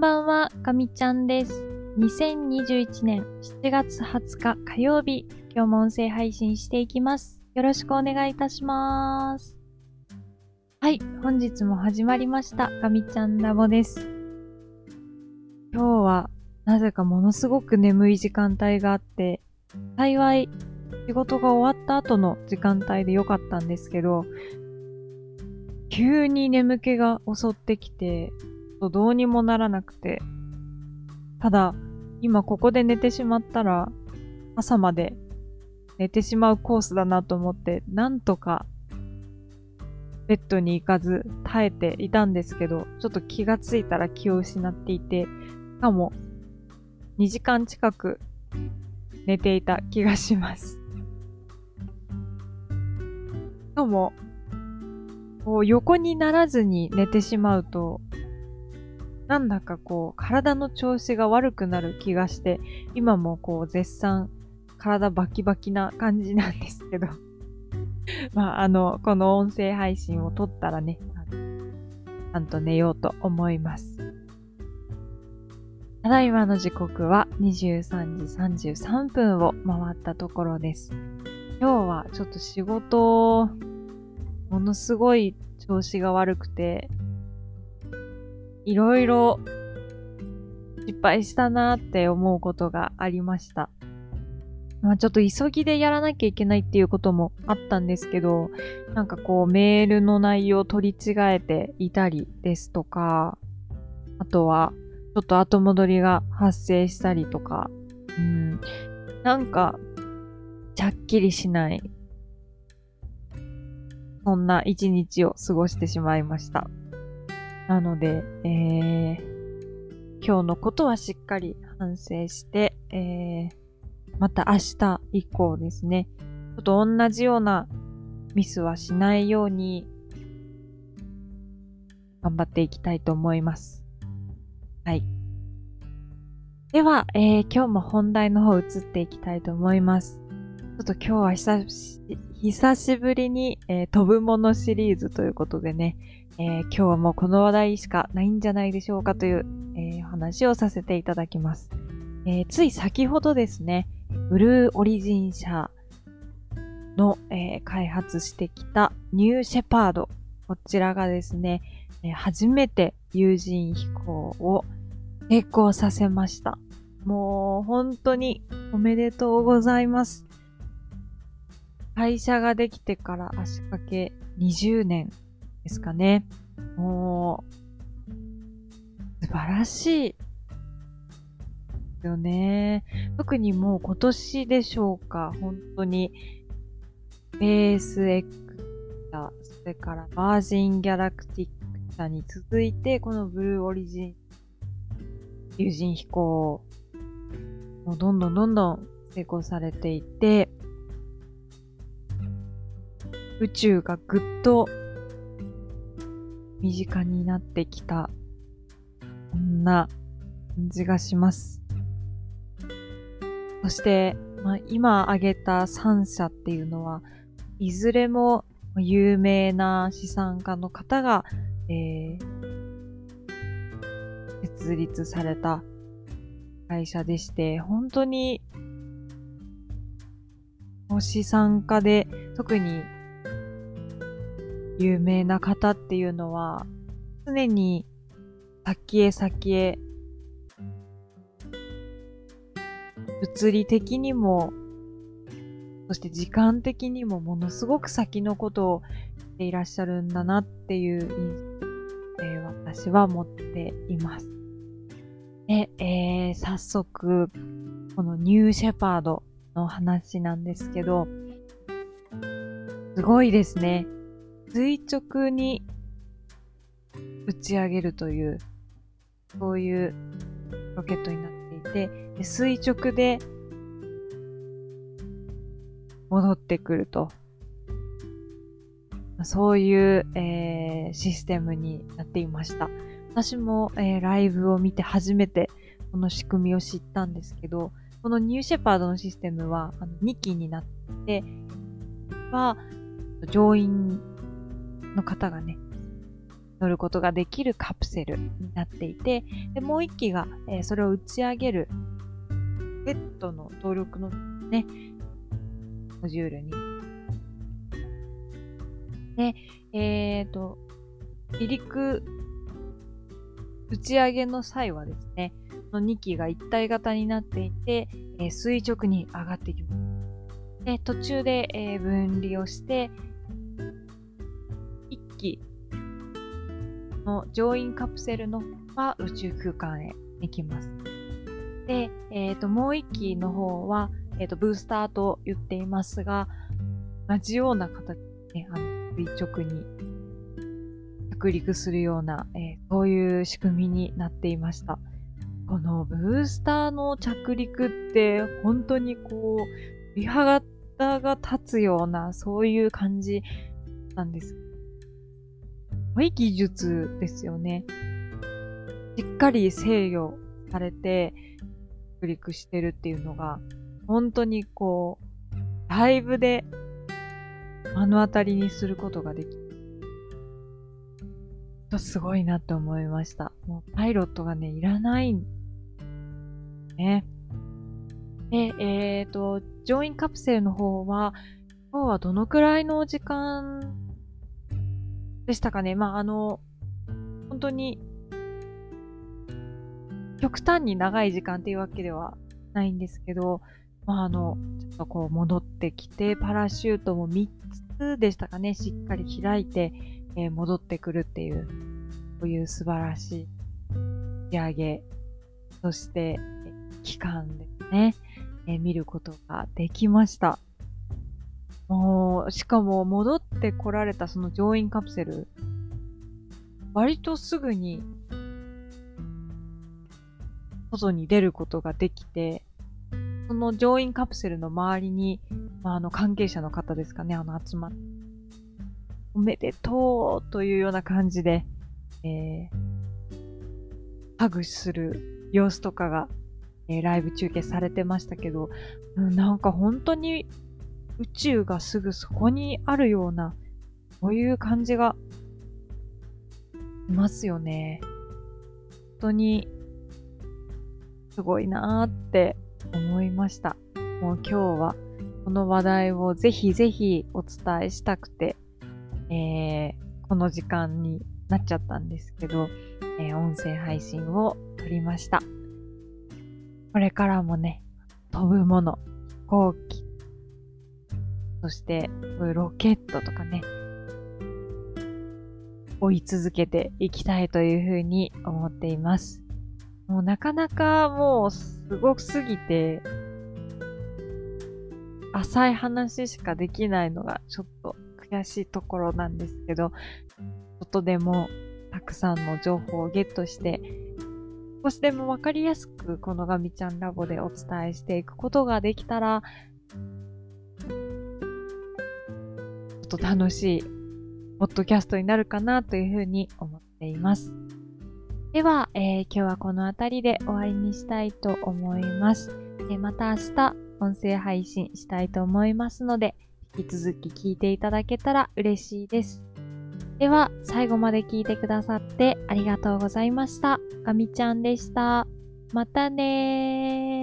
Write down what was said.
んばんは、かみちゃんです。2021年7月20日火曜日、今日も音声配信していきます。よろしくお願いいたします。はい、本日も始まりました、かみちゃんラボです。今日は、なぜかものすごく眠い時間帯があって、幸い、仕事が終わった後の時間帯で良かったんですけど、急に眠気が襲ってきて、とどうにもならなくて。ただ、今ここで寝てしまったら、朝まで寝てしまうコースだなと思って、なんとか、ベッドに行かず耐えていたんですけど、ちょっと気がついたら気を失っていて、しかも、2時間近く寝ていた気がします。しかも、こう横にならずに寝てしまうと、なんだかこう、体の調子が悪くなる気がして、今もこう、絶賛、体バキバキな感じなんですけど。まあ、あの、この音声配信を撮ったらね、ちゃんと寝ようと思います。ただいまの時刻は23時33分を回ったところです。今日はちょっと仕事、ものすごい調子が悪くて、いろいろ失敗したなって思うことがありました。まあちょっと急ぎでやらなきゃいけないっていうこともあったんですけど、なんかこうメールの内容を取り違えていたりですとか、あとはちょっと後戻りが発生したりとか、うん、なんか、ちゃっきりしない、そんな一日を過ごしてしまいました。なので、えー、今日のことはしっかり反省して、えー、また明日以降ですね、ちょっと同じようなミスはしないように、頑張っていきたいと思います。はい。では、えー、今日も本題の方移っていきたいと思います。ちょっと今日は久し久しぶりに、えー飛ぶものシリーズということでね、えー今日はもうこの話題しかないんじゃないでしょうかという、えー話をさせていただきます。えつい先ほどですね、ブルーオリジン社の、え開発してきたニューシェパード。こちらがですね、え初めて有人飛行を成功させました。もう本当におめでとうございます。会社ができてから足掛け20年ですかね。もう、素晴らしい。よね。特にもう今年でしょうか。本当に、ベース X 社、それからバージンギャラクティック社に続いて、このブルーオリジン、有人飛行、もうどんどんどんどん成功されていて、宇宙がぐっと身近になってきた、そんな感じがします。そして、まあ、今挙げた3社っていうのは、いずれも有名な資産家の方が、えー設立された会社でして、本当に、お資産家で、特に有名な方っていうのは、常に先へ先へ、物理的にも、そして時間的にもものすごく先のことをしていらっしゃるんだなっていう印象、えー私は持っています。で、えー早速、このニューシェパードの話なんですけど、すごいですね。垂直に打ち上げるという、そういうロケットになっていて、で垂直で戻ってくると。そういう、えーシステムになっていました。私も、えーライブを見て初めてこの仕組みを知ったんですけど、このニューシェパードのシステムはあの2機になっては、乗員の方がね、乗ることができるカプセルになっていて、でもう1機が、えー、それを打ち上げるベッドの動力のね、モジュールに。で、えっ、ー、と、離陸、打ち上げの際はですね、の2機が一体型になっていて、えー、垂直に上がっていきます。で、途中で、え、分離をして、機の乗員カプセルのは宇宙空間へ行きます。で、え、ー、と、もう1機の方は、え、ー、と、ブースターと言っていますが、同じような形で、ね、あの、垂直に着陸するような、えー、そういう仕組みになっていました。このブースターの着陸って本当にこう、リハが立つような、そういう感じなんです。すごい技術ですよね。しっかり制御されて、着陸してるっていうのが、本当にこう、ライブで目の当たりにすることができとすごいなって思いました。もうパイロットがね、いらないね。で、えっ、ー、と、乗員カプセルの方は、今日はどのくらいの時間でしたかね。まあ、あの、本当に、極端に長い時間っていうわけではないんですけど、まあ、あの、ちょっとこう戻ってきて、パラシュートも3つでしたかね、しっかり開いて、えー、戻ってくるっていう、こういう素晴らしい仕上げ、そして、期間ですね、えー、見ることができました。もう、しかも戻ってこられたその乗員カプセル、割とすぐに、外に出ることができて、その乗員カプセルの周りに、まあ、あの関係者の方ですかね、あの集まって、おめでとうというような感じで、えー、ハグする様子とかがえライブ中継されてましたけど、なんか本当に宇宙がすぐそこにあるような、そういう感じがいますよね。本当にすごいなーって思いました。もう今日はこの話題をぜひぜひお伝えしたくて、えー、この時間になっちゃったんですけど、えー、音声配信を撮りました。これからもね、飛ぶもの、飛行機、そして、ロケットとかね、追い続けていきたいというふうに思っています。もうなかなかもうすごくすぎて、浅い話しかできないのがちょっと悔しいところなんですけど、ちょっとでもたくさんの情報をゲットして、少しでもわかりやすくこのガミちゃんラボでお伝えしていくことができたら、と楽しいポッドキャストになるかなというふうに思っています。では、えー、今日はこの辺りで終わりにしたいと思います。えー、また明日音声配信したいと思いますので、引き続き聞いていただけたら嬉しいです。では、最後まで聞いてくださってありがとうございました。ガミちゃんでした。またねー。